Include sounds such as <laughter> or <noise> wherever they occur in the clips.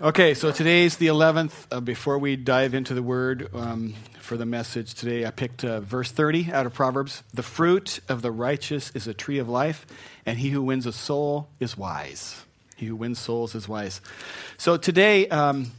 Okay, so today's the 11th. Uh, before we dive into the word um, for the message today, I picked uh, verse 30 out of Proverbs. The fruit of the righteous is a tree of life, and he who wins a soul is wise. He who wins souls is wise. So today, um,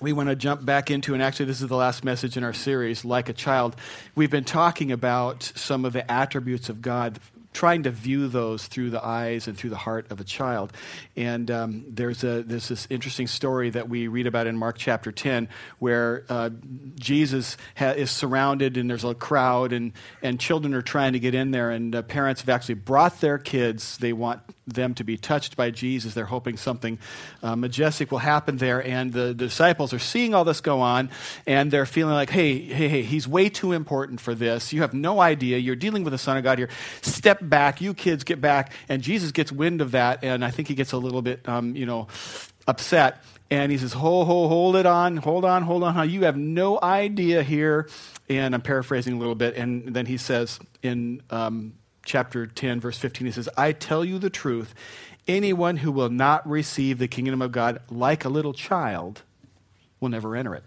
we want to jump back into, and actually, this is the last message in our series, Like a Child. We've been talking about some of the attributes of God trying to view those through the eyes and through the heart of a child. And um, there's, a, there's this interesting story that we read about in Mark chapter 10 where uh, Jesus ha- is surrounded and there's a crowd and, and children are trying to get in there. And uh, parents have actually brought their kids. They want them to be touched by Jesus. They're hoping something uh, majestic will happen there. And the, the disciples are seeing all this go on and they're feeling like, hey, hey, hey, he's way too important for this. You have no idea. You're dealing with the Son of God here. Step back. You kids get back. And Jesus gets wind of that. And I think he gets a little bit, um, you know, upset. And he says, hold, hold, hold it on, hold on, hold on. You have no idea here. And I'm paraphrasing a little bit. And then he says in um, chapter 10, verse 15, he says, I tell you the truth. Anyone who will not receive the kingdom of God like a little child will never enter it.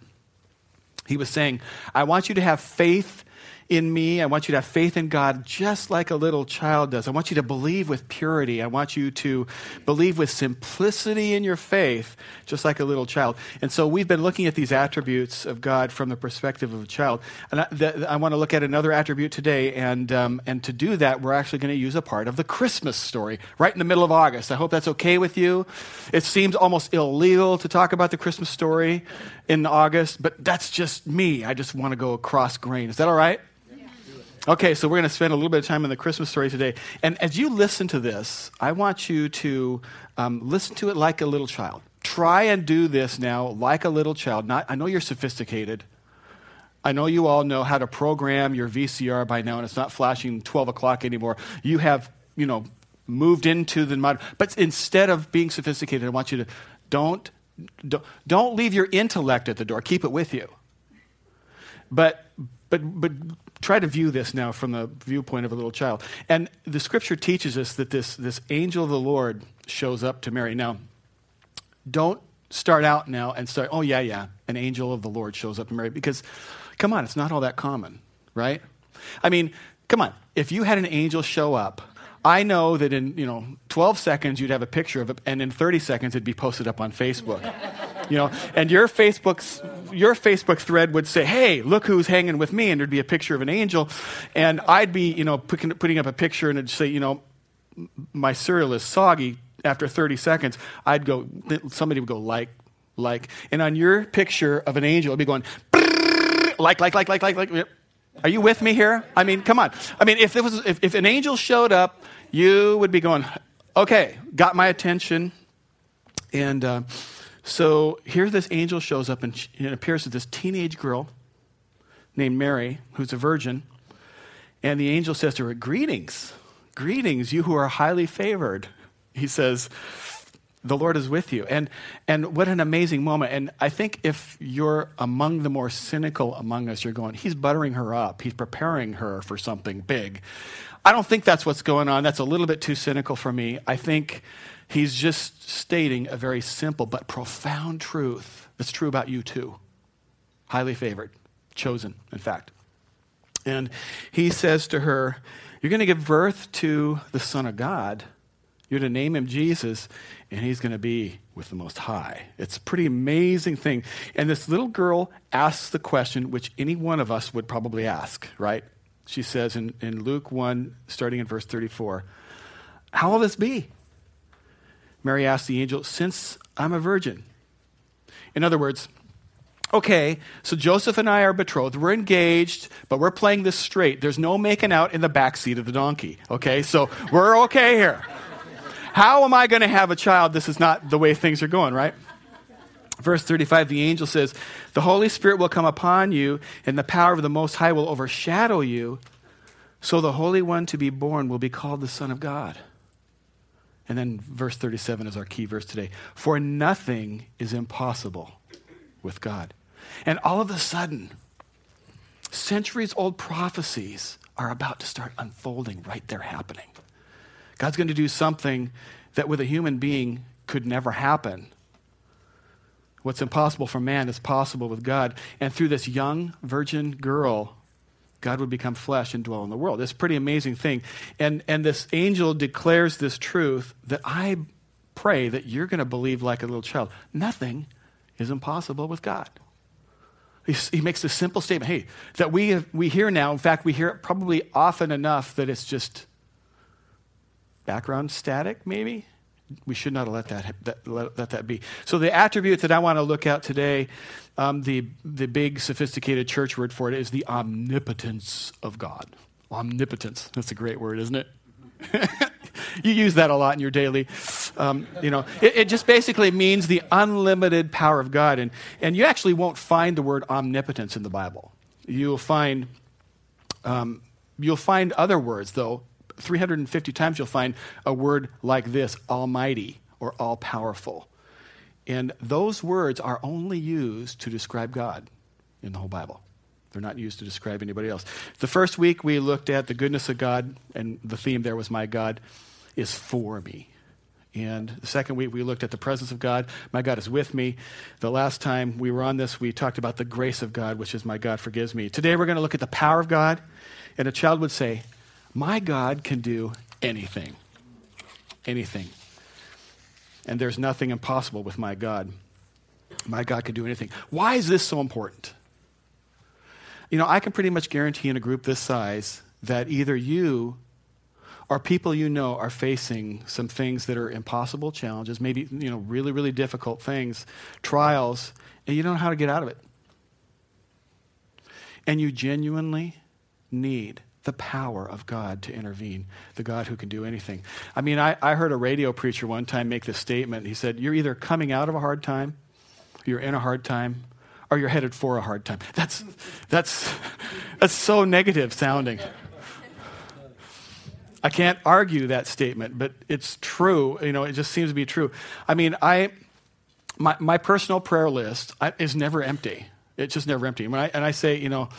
He was saying, I want you to have faith in me. I want you to have faith in God just like a little child does. I want you to believe with purity. I want you to believe with simplicity in your faith, just like a little child. And so we've been looking at these attributes of God from the perspective of a child. And I, I want to look at another attribute today. And, um, and to do that, we're actually going to use a part of the Christmas story right in the middle of August. I hope that's okay with you. It seems almost illegal to talk about the Christmas story in August, but that's just me. I just want to go across grain. Is that all right? Okay, so we're going to spend a little bit of time in the Christmas story today. And as you listen to this, I want you to um, listen to it like a little child. Try and do this now like a little child. Not, I know you're sophisticated. I know you all know how to program your VCR by now, and it's not flashing 12 o'clock anymore. You have, you know, moved into the modern. But instead of being sophisticated, I want you to don't, don't, don't leave your intellect at the door. Keep it with you. But, but, but try to view this now from the viewpoint of a little child. And the scripture teaches us that this, this angel of the Lord shows up to Mary. Now, don't start out now and start, oh, yeah, yeah, an angel of the Lord shows up to Mary. Because, come on, it's not all that common, right? I mean, come on, if you had an angel show up, I know that in you know 12 seconds you'd have a picture of it, and in 30 seconds it'd be posted up on Facebook. <laughs> you know, and your Facebook's your Facebook thread would say, "Hey, look who's hanging with me," and there'd be a picture of an angel, and I'd be you know putting, up a picture, and it'd say, you know, my cereal is soggy. After 30 seconds, I'd go. Somebody would go like, like, and on your picture of an angel, it'd be going like, like, like, like, like, like. Are you with me here? I mean, come on. I mean, if, was, if, if an angel showed up, you would be going, okay, got my attention. And uh, so here this angel shows up and it appears to this teenage girl named Mary, who's a virgin. And the angel says to her, Greetings, greetings, you who are highly favored. He says, the Lord is with you. And, and what an amazing moment. And I think if you're among the more cynical among us, you're going, he's buttering her up. He's preparing her for something big. I don't think that's what's going on. That's a little bit too cynical for me. I think he's just stating a very simple but profound truth that's true about you too. Highly favored, chosen, in fact. And he says to her, You're going to give birth to the Son of God. You're to name him Jesus, and he's going to be with the Most High. It's a pretty amazing thing. And this little girl asks the question which any one of us would probably ask, right? She says in, in Luke 1, starting in verse 34, How will this be? Mary asked the angel, Since I'm a virgin. In other words, okay, so Joseph and I are betrothed. We're engaged, but we're playing this straight. There's no making out in the back seat of the donkey, okay? So we're okay here. How am I going to have a child? This is not the way things are going, right? Verse 35, the angel says, The Holy Spirit will come upon you, and the power of the Most High will overshadow you. So the Holy One to be born will be called the Son of God. And then verse 37 is our key verse today. For nothing is impossible with God. And all of a sudden, centuries old prophecies are about to start unfolding right there happening. God's going to do something that with a human being could never happen. What's impossible for man is possible with God. And through this young virgin girl, God would become flesh and dwell in the world. It's a pretty amazing thing. And, and this angel declares this truth that I pray that you're going to believe like a little child. Nothing is impossible with God. He, he makes this simple statement hey, that we, have, we hear now, in fact, we hear it probably often enough that it's just background static, maybe we should not let that, that let, let, that be. So the attribute that I want to look at today, um, the the big sophisticated church word for it is the omnipotence of God. Omnipotence. That's a great word, isn't it? <laughs> you use that a lot in your daily. Um, you know, it, it, just basically means the unlimited power of God, and and you actually won't find the word omnipotence in the Bible. You'll find. Um, you'll find other words though 350 times you'll find a word like this almighty or all powerful. And those words are only used to describe God in the whole Bible. They're not used to describe anybody else. The first week we looked at the goodness of God, and the theme there was My God is for me. And the second week we looked at the presence of God. My God is with me. The last time we were on this, we talked about the grace of God, which is My God forgives me. Today we're going to look at the power of God. And a child would say, my God can do anything. Anything. And there's nothing impossible with my God. My God can do anything. Why is this so important? You know, I can pretty much guarantee in a group this size that either you or people you know are facing some things that are impossible challenges, maybe, you know, really, really difficult things, trials, and you don't know how to get out of it. And you genuinely need the power of God to intervene, the God who can do anything. I mean, I, I heard a radio preacher one time make this statement. He said, You're either coming out of a hard time, you're in a hard time, or you're headed for a hard time. That's, that's, that's so negative sounding. I can't argue that statement, but it's true. You know, it just seems to be true. I mean, I, my, my personal prayer list is never empty. It's just never empty. When I, and I say, you know,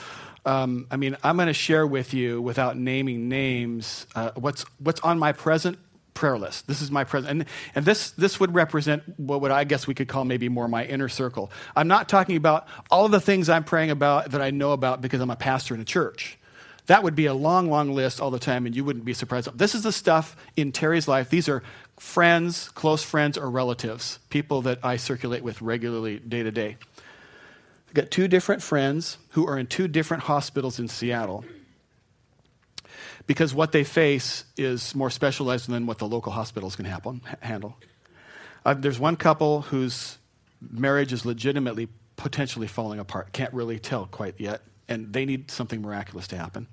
um, I mean, I'm going to share with you, without naming names, uh, what's, what's on my present prayer list. This is my present. And, and this, this would represent what would I guess we could call maybe more my inner circle. I'm not talking about all of the things I'm praying about that I know about because I'm a pastor in a church. That would be a long, long list all the time, and you wouldn't be surprised. This is the stuff in Terry's life. These are friends, close friends, or relatives, people that I circulate with regularly day to day. I've got two different friends who are in two different hospitals in Seattle because what they face is more specialized than what the local hospitals can happen, handle. Uh, there's one couple whose marriage is legitimately potentially falling apart. Can't really tell quite yet, and they need something miraculous to happen.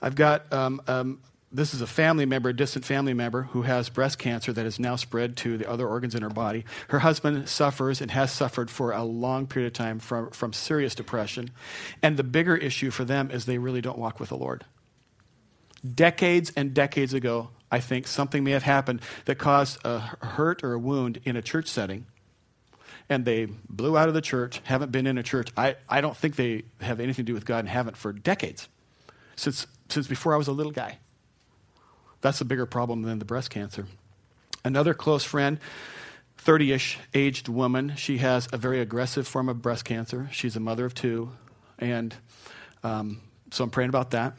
I've got um, um, this is a family member, a distant family member, who has breast cancer that has now spread to the other organs in her body. Her husband suffers and has suffered for a long period of time from, from serious depression. And the bigger issue for them is they really don't walk with the Lord. Decades and decades ago, I think something may have happened that caused a hurt or a wound in a church setting. And they blew out of the church, haven't been in a church. I, I don't think they have anything to do with God and haven't for decades, since, since before I was a little guy. That's a bigger problem than the breast cancer. Another close friend, 30 ish aged woman, she has a very aggressive form of breast cancer. She's a mother of two. And um, so I'm praying about that.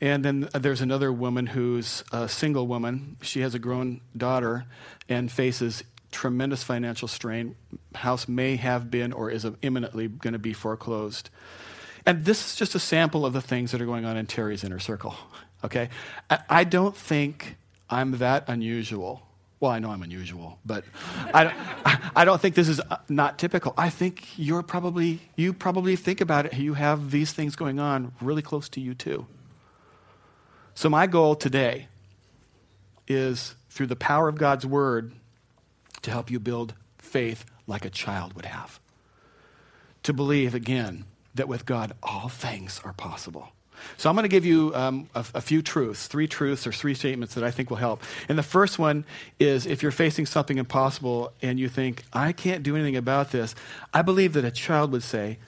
And then there's another woman who's a single woman. She has a grown daughter and faces tremendous financial strain. House may have been or is imminently going to be foreclosed. And this is just a sample of the things that are going on in Terry's inner circle. Okay? I don't think I'm that unusual. Well, I know I'm unusual, but I don't, I don't think this is uh, not typical. I think you're probably, you probably think about it, you have these things going on really close to you too. So, my goal today is through the power of God's word to help you build faith like a child would have. To believe again that with God all things are possible. So I'm going to give you um, a, a, few truths, three truths or three statements that I think will help. And the first one is if you're facing something impossible and you think, I can't do anything about this, I believe that a child would say,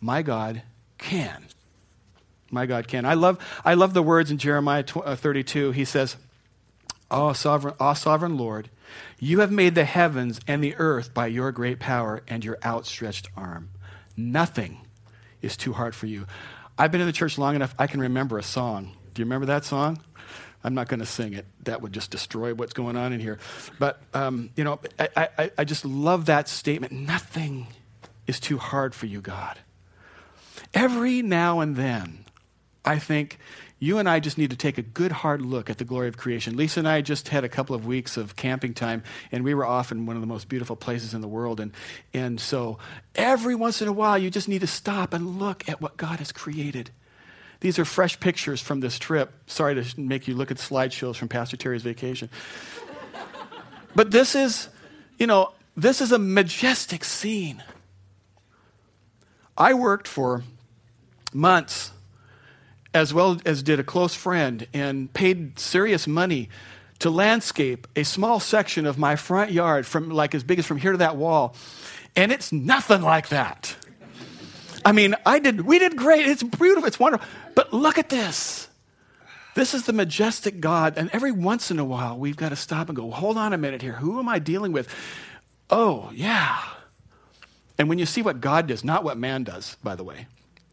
My God can. My God can. I love, I love the words in Jeremiah uh, 32. He says, O sovereign, O sovereign Lord, you have made the heavens and the earth by your great power and your outstretched arm. Nothing is too hard for you. I've been in the church long enough, I can remember a song. Do you remember that song? I'm not going to sing it. That would just destroy what's going on in here. But, um, you know, I, I, I just love that statement. Nothing is too hard for you, God. Every now and then, I think you and I just need to take a good hard look at the glory of creation. Lisa and I just had a couple of weeks of camping time, and we were off in one of the most beautiful places in the world. And, and so every once in a while, you just need to stop and look at what God has created. These are fresh pictures from this trip. Sorry to make you look at slideshows from Pastor Terry's vacation. <laughs> but this is, you know, this is a majestic scene. I worked for months as well as did a close friend, and paid serious money to landscape a small section of my front yard from like as big as from here to that wall. And it's nothing like that. I mean, I did, we did great. It's beautiful. It's wonderful. But look at this. This is the majestic God. And every once in a while, we've got to stop and go, hold on a minute here. Who am I dealing with? Oh, yeah. And when you see what God does, not what man does, by the way,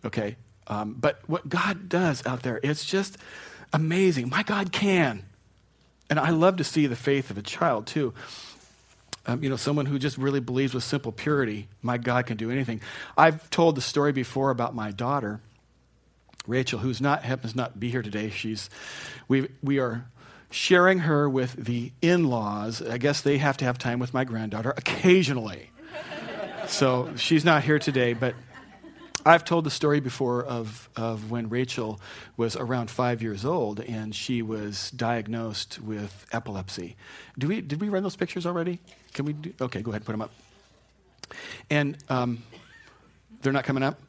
okay? Um, but what God does out there, it's just amazing. My God can. And I love to see the faith of a child, too. Um, you know, someone who just really believes with simple purity, my God can do anything. I've told the story before about my daughter, Rachel, who's not happens not to be here today. She's, we, we are sharing her with the in-laws. I guess they have to have time with my granddaughter occasionally. <laughs> so she's not here today, but I've told the story before of, of when Rachel was around five years old and she was diagnosed with epilepsy. Do we, did we run those pictures already? Can we do? Okay, go ahead and put them up. And um, they're not coming up?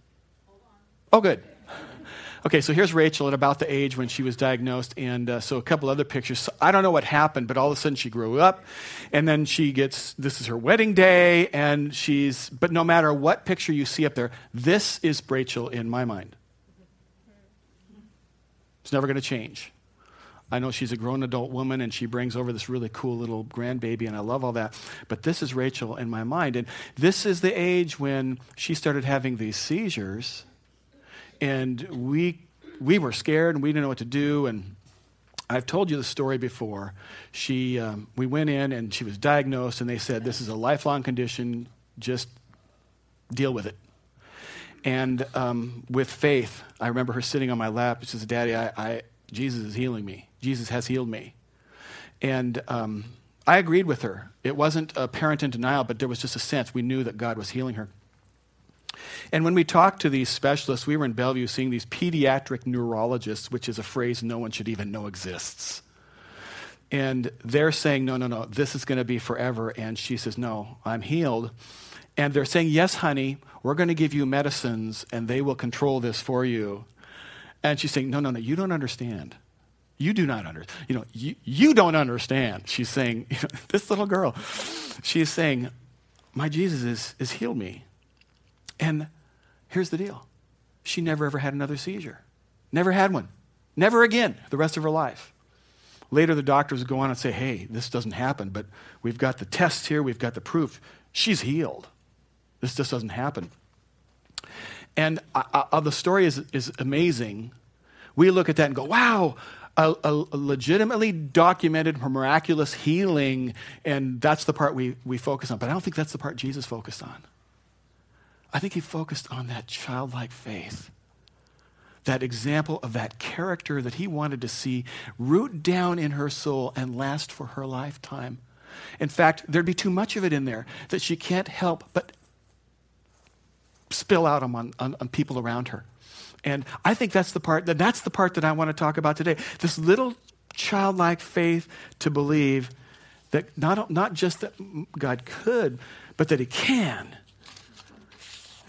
Oh, good. Okay, so here's Rachel at about the age when she was diagnosed, and uh, so a couple other pictures. So I don't know what happened, but all of a sudden she grew up, and then she gets this is her wedding day, and she's, but no matter what picture you see up there, this is Rachel in my mind. It's never going to change. I know she's a grown adult woman and she brings over this really cool little grandbaby, and I love all that. But this is Rachel in my mind. And this is the age when she started having these seizures and we we were scared and we didn't know what to do and I've told you the story before. She, um, we went in and she was diagnosed, and they said, This is a lifelong condition, just deal with it. And um, with faith, I remember her sitting on my lap. She says, Daddy, I, I, Jesus is healing me. Jesus has healed me. And um, I agreed with her. It wasn't a parent in denial, but there was just a sense we knew that God was healing her. And when we talked to these specialists, we were in Bellevue seeing these pediatric neurologists, which is a phrase no one should even know exists. And they're saying, no, no, no, this is going to be forever. And she says, no, I'm healed. And they're saying, yes, honey, we're going to give you medicines and they will control this for you. And she's saying, no, no, no, you don't understand. You do not understand. You know, you, you don't understand. She's saying, you <laughs> know, this little girl, she is saying, my Jesus is, is healed me. And here's the deal she never ever had another seizure. Never had one. Never again the rest of her life. Later, the doctors go on and say, hey, this doesn't happen, but we've got the tests here, we've got the proof. She's healed. This just doesn't happen. And uh, uh, the story is, is amazing. We look at that and go, wow, a, a, legitimately documented miraculous healing, and that's the part we, we focus on. But I don't think that's the part Jesus focused on. I think he focused on that childlike faith, that example of that character that he wanted to see root down in her soul and last for her lifetime. In fact, there'd be too much of it in there that she can't help but spill out on, on, on people around her. And I think that's the part that that's the part that I want to talk about today. This little childlike faith to believe that not, not just that God could, but that he can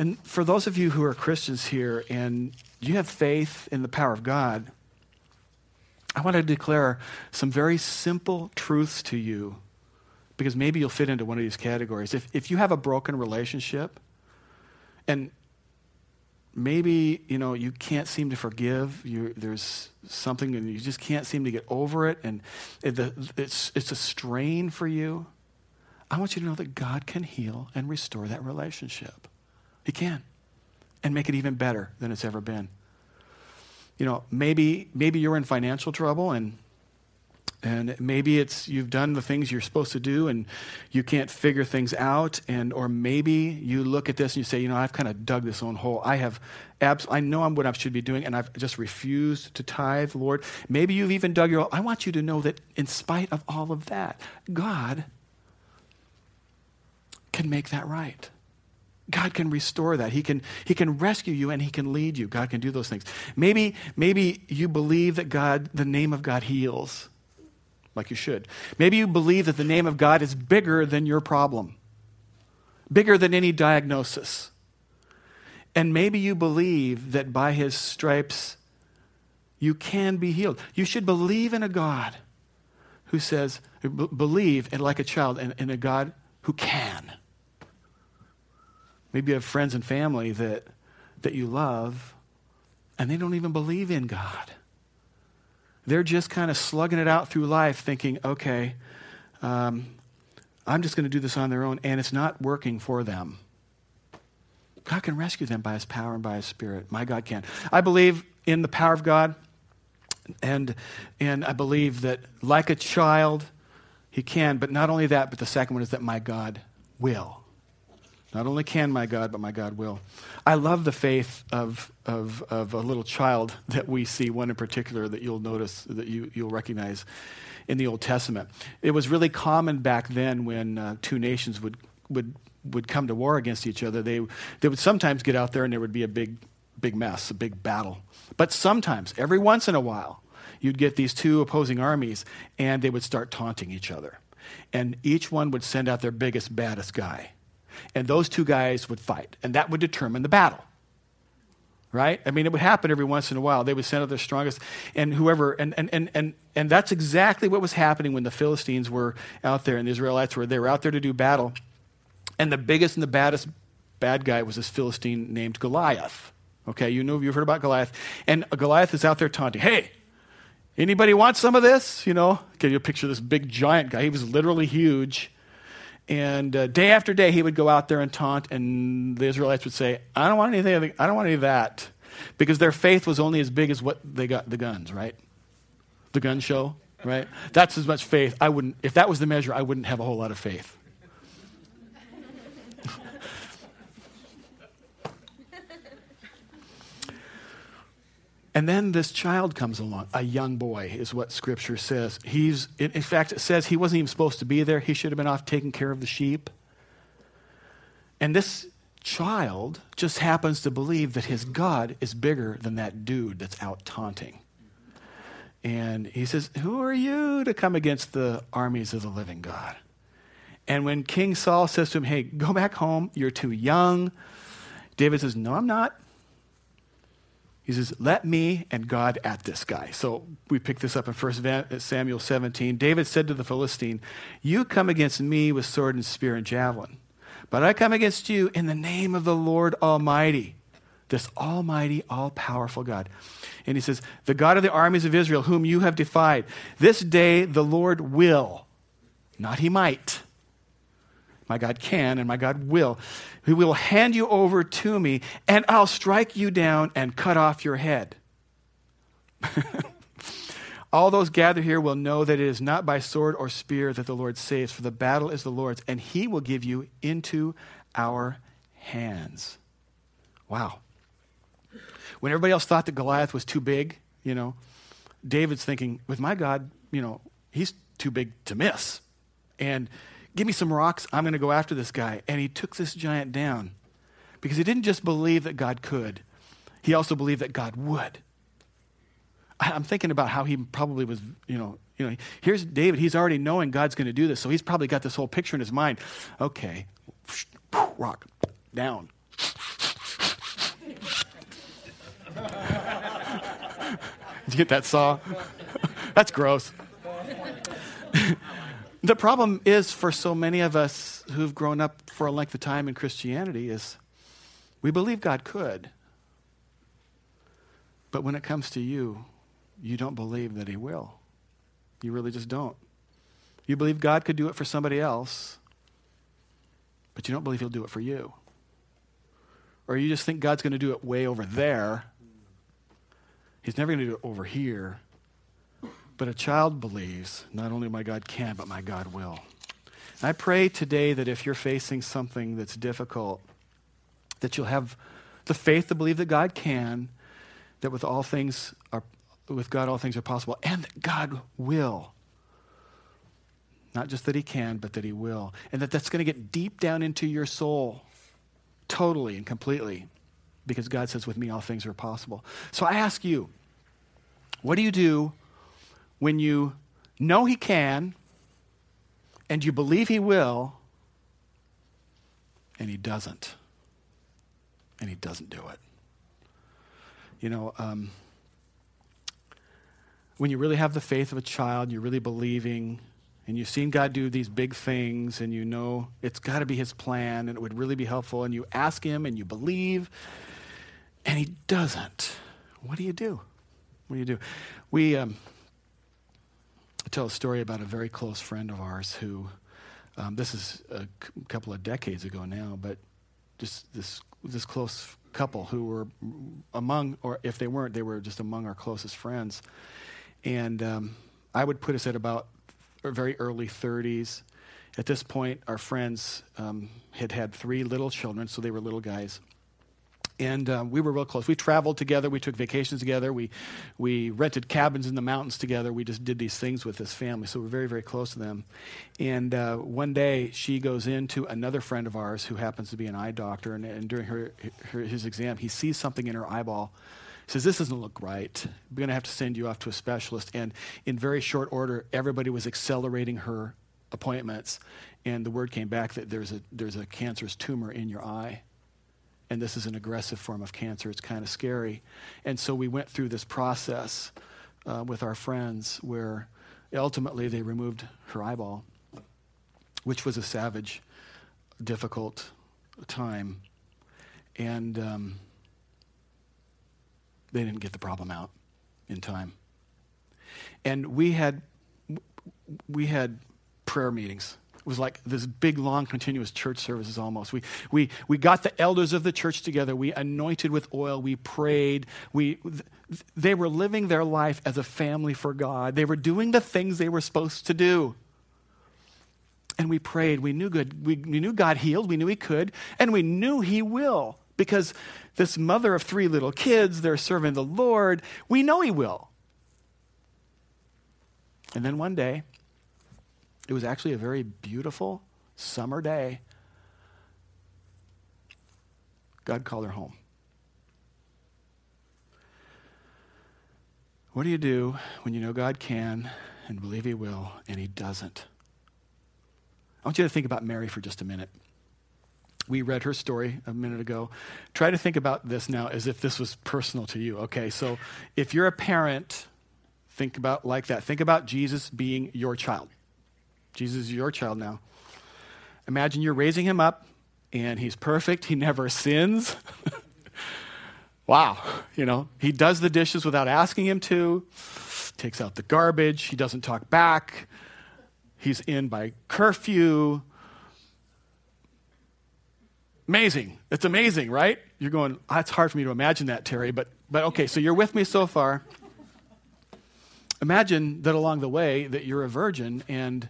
and for those of you who are Christians here and you have faith in the power of God, I want to declare some very simple truths to you because maybe you'll fit into one of these categories. If, if you have a broken relationship, and maybe you know you can't seem to forgive you there's something and you just can't seem to get over it and it, the, it's, it's a strain for you i want you to know that god can heal and restore that relationship he can. And make it even better than it's ever been. You know maybe maybe you're in financial trouble and and maybe it's you've done the things you're supposed to do and you can't figure things out and or maybe you look at this and you say you know i've kind of dug this own hole. I have abs- i know i'm what i should be doing and i've just refused to tithe lord. Maybe you've even dug your i want you to know that in spite of all of that god can make that right God can restore that. He can, he can rescue you and he can lead you. God can do those things. Maybe, maybe you believe that God, the name of God heals like you should. Maybe you believe that the name of God is bigger than your problem, bigger than any diagnosis. And maybe you believe that by his stripes you can be healed. You should believe in a God who says, believe and like a child in, in a God who can. Maybe you have friends and family that, that you love and they don't even believe in God. They're just kind of slugging it out through life, thinking, okay, um, I'm just going to do this on their own, and it's not working for them. God can rescue them by His power and by His Spirit. My God can. I believe in the power of God, and, and I believe that, like a child, He can. But not only that, but the second one is that my God will. Not only can my God, but my God will. I love the faith of, of, of a little child that we see, one in particular that you'll notice, that you, you'll recognize in the Old Testament. It was really common back then when uh, two nations would, would, would come to war against each other. They, they would sometimes get out there and there would be a big, big mess, a big battle. But sometimes, every once in a while, you'd get these two opposing armies and they would start taunting each other. And each one would send out their biggest, baddest guy and those two guys would fight, and that would determine the battle. Right? I mean, it would happen every once in a while. They would send out their strongest, and whoever, and, and, and, and, and that's exactly what was happening when the Philistines were out there and the Israelites were. They were out there to do battle, and the biggest and the baddest bad guy was this Philistine named Goliath. Okay, you know, you've heard about Goliath. And Goliath is out there taunting, hey, anybody want some of this? You know, can you picture this big giant guy? He was literally huge. And uh, day after day, he would go out there and taunt, and the Israelites would say, I don't want anything, I don't want any of that. Because their faith was only as big as what they got the guns, right? The gun show, right? That's as much faith. I wouldn't, if that was the measure, I wouldn't have a whole lot of faith. And then this child comes along, a young boy, is what Scripture says. He's, in fact, it says he wasn't even supposed to be there. He should have been off taking care of the sheep. And this child just happens to believe that his God is bigger than that dude that's out taunting. And he says, Who are you to come against the armies of the living God? And when King Saul says to him, Hey, go back home, you're too young, David says, No, I'm not. He says, Let me and God at this guy. So we pick this up in 1 uh, Samuel 17. David said to the Philistine, You come against me with sword and spear and javelin, but I come against you in the name of the Lord Almighty, this Almighty, all powerful God. And he says, The God of the armies of Israel, whom you have defied, this day the Lord will, not he might my God can and my God will. He will hand you over to me, and I'll strike you down and cut off your head. <laughs> All those gathered here will know that it is not by sword or spear that the Lord saves, for the battle is the Lord's, and he will give you into our hands. Wow. When everybody else thought that Goliath was too big, you know, David's thinking, with my God, you know, he's too big to miss. And Give me some rocks. I'm going to go after this guy. And he took this giant down because he didn't just believe that God could, he also believed that God would. I'm thinking about how he probably was, you know, you know, here's David. He's already knowing God's going to do this, so he's probably got this whole picture in his mind. Okay, rock down. <laughs> Did you get that saw? <laughs> That's gross. The problem is for so many of us who've grown up for a length of time in Christianity is we believe God could, But when it comes to you, you don't believe that He will. You really just don't. You believe God could do it for somebody else, but you don't believe He'll do it for you. Or you just think God's going to do it way over there. He's never going to do it over here. But a child believes not only my God can, but my God will. And I pray today that if you're facing something that's difficult, that you'll have the faith to believe that God can, that with all things are with God all things are possible, and that God will. Not just that He can, but that He will. And that that's going to get deep down into your soul, totally and completely, because God says, With me all things are possible. So I ask you, what do you do when you know He can and you believe He will, and He doesn't? And He doesn't do it. You know, um, when you really have the faith of a child, you're really believing, and you've seen God do these big things, and you know it's got to be His plan, and it would really be helpful, and you ask Him and you believe, and He doesn't. What do you do? What do you do? We um, tell a story about a very close friend of ours who, um, this is a c- couple of decades ago now, but just this this close couple who were among, or if they weren't, they were just among our closest friends. And um, I would put us at about very early 30s. At this point, our friends um, had had three little children, so they were little guys. And um, we were real close. We traveled together. We took vacations together. We, we rented cabins in the mountains together. We just did these things with this family. So we're very, very close to them. And uh, one day, she goes into another friend of ours who happens to be an eye doctor. And, and during her, her, his exam, he sees something in her eyeball he says, This doesn't look right. We're going to have to send you off to a specialist. And in very short order, everybody was accelerating her appointments. And the word came back that there's a, there's a cancerous tumor in your eye and this is an aggressive form of cancer. It's kind of scary. And so we went through this process uh, with our friends where ultimately they removed her eyeball, which was a savage, difficult time. And um, they didn't get the problem out in time. And we had, we had prayer meetings was like this big, long, continuous church services almost. We, we, we got the elders of the church together. We anointed with oil. We prayed. We, they were living their life as a family for God. They were doing the things they were supposed to do. And we prayed. We knew, good, we, we knew God healed. We knew He could. And we knew He will. Because this mother of three little kids, they're serving the Lord. We know He will. And then one day, it was actually a very beautiful summer day. God called her home. What do you do when you know God can and believe He will and He doesn't? I want you to think about Mary for just a minute. We read her story a minute ago. Try to think about this now as if this was personal to you. Okay, so if you're a parent, think about like that. Think about Jesus being your child. Jesus is your child now. Imagine you're raising him up and he's perfect, he never sins. <laughs> wow, you know, he does the dishes without asking him to, takes out the garbage, he doesn't talk back, he's in by curfew. Amazing. It's amazing, right? You're going, oh, it's hard for me to imagine that, Terry, but, but okay, so you're with me so far. Imagine that along the way that you're a virgin and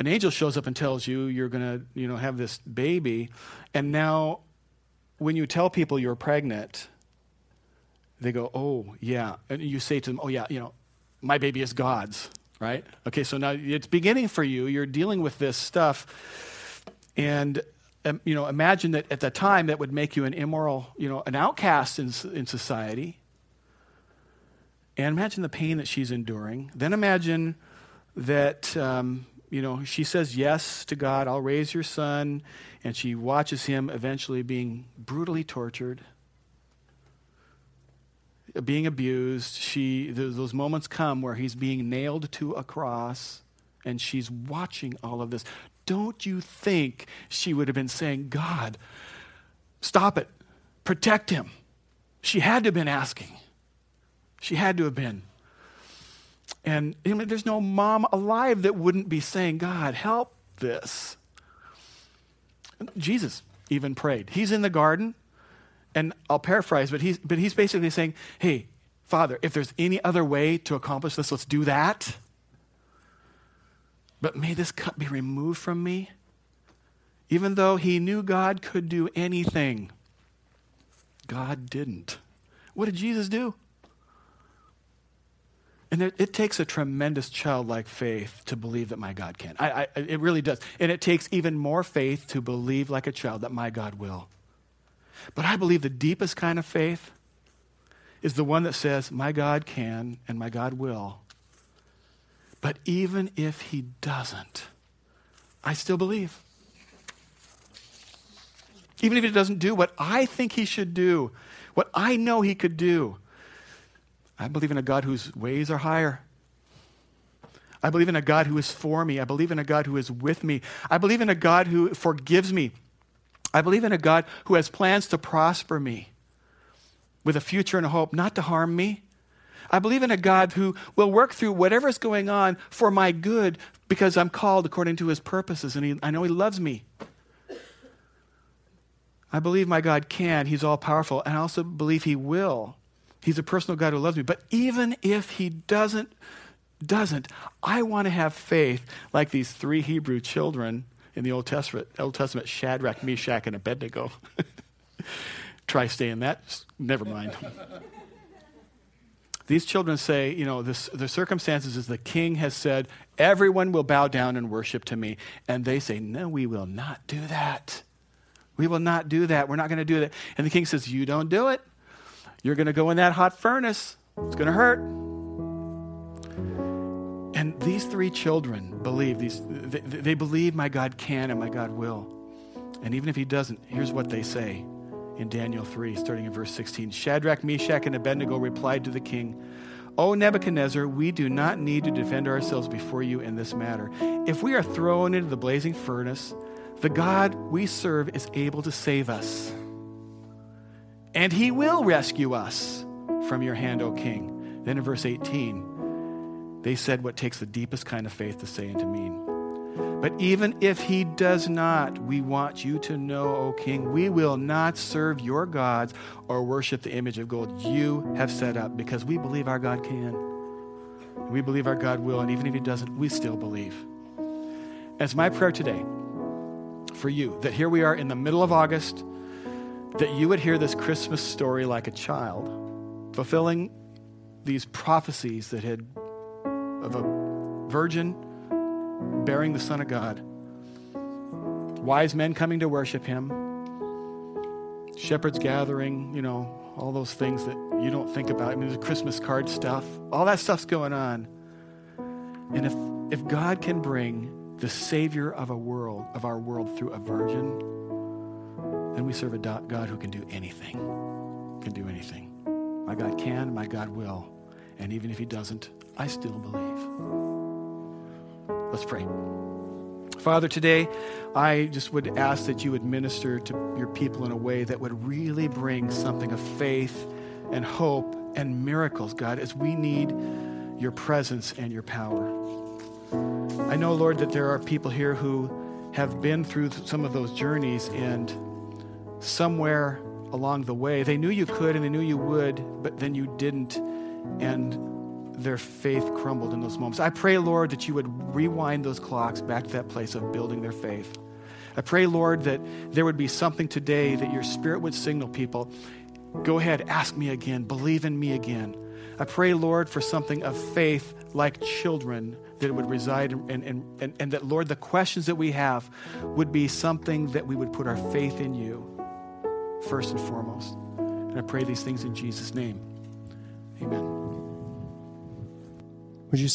an angel shows up and tells you you're going to you know have this baby. And now when you tell people you're pregnant they go oh yeah. And you say to them oh yeah you know my baby is god's right? Okay so now it's beginning for you. You're dealing with this stuff. And um, you know imagine that at the time that would make you an immoral you know an outcast in, in society. And imagine the pain that she's enduring. Then imagine that um, you know, she says yes to God, I'll raise your son, and she watches him eventually being brutally tortured, being abused. She, those moments come where he's being nailed to a cross, and she's watching all of this. Don't you think she would have been saying, God, stop it, protect him? She had to have been asking. She had to have been. And I mean, there's no mom alive that wouldn't be saying, God, help this. Jesus even prayed. He's in the garden, and I'll paraphrase, but he's, but he's basically saying, Hey, Father, if there's any other way to accomplish this, let's do that. But may this cup be removed from me. Even though he knew God could do anything, God didn't. What did Jesus do? And it, it, takes a tremendous childlike faith to believe that my God can. I, I, it really does. And it takes even more faith to believe like a child that my God will. But I believe the deepest kind of faith is the one that says, My God can and my God will. But even if he doesn't, I still believe. Even if he doesn't do what I think he should do, what I know he could do, I believe in a God whose ways are higher. I believe in a God who is for me. I believe in a God who is with me. I believe in a God who forgives me. I believe in a God who has plans to prosper me with a future and a hope, not to harm me. I believe in a God who will work through whatever is going on for my good because I'm called according to his purposes and he, I know he loves me. I believe my God can. He's all powerful. And I also believe he will. He's a personal God who loves me. But even if he doesn't, doesn't, I want to have faith like these three Hebrew children in the Old Testament, Old Testament Shadrach, Meshach, and Abednego. <laughs> Try staying that. Never mind. <laughs> These children say, you know, this, the circumstances is the king has said, everyone will bow down and worship to me. And they say, no, we will not do that. We will not do that. We're not going to do that. And the king says, you don't do it. You're going to go in that hot furnace. It's going to hurt. And these three children believe these they, they, believe my God can and my God will. And even if he doesn't, here's what they say in Daniel 3 starting in verse 16. Shadrach, Meshach and Abednego replied to the king, "O Nebuchadnezzar, we do not need to defend ourselves before you in this matter. If we are thrown into the blazing furnace, the God we serve is able to save us." And he will rescue us from your hand, O king. Then in verse 18, they said what takes the deepest kind of faith to say and to mean. But even if he does not, we want you to know, O king, we will not serve your gods or worship the image of gold you have set up because we believe our God can. We believe our God will, and even if he doesn't, we still believe. It's my prayer today for you that here we are in the middle of August that you would hear this Christmas story like a child, fulfilling these prophecies that had of a virgin bearing the Son of God, wise men coming to worship him, shepherds gathering, you know, all those things that you don't think about. I mean, the Christmas card stuff, all that stuff's going on. And if, if God can bring the Savior of a world, of our world through a virgin, then we serve a God who can do anything. Can do anything. My God can, my God will. And even if he doesn't, I still believe. Let's pray. Father, today I just would ask that you would minister to your people in a way that would really bring something of faith and hope and miracles, God, as we need your presence and your power. I know, Lord, that there are people here who have been through some of those journeys and somewhere along the way, they knew you could and they knew you would, but then you didn't, and their faith crumbled in those moments. I pray, Lord, that you would rewind those clocks back to that place of building their faith. I pray, Lord, that there would be something today that your spirit would signal people. Go ahead, ask me again, believe in me again. I pray, Lord, for something of faith like children that would reside in, and, and, and that, Lord, the questions that we have would be something that we would put our faith in you first and foremost. And I pray these things in Jesus' name. Amen. Would you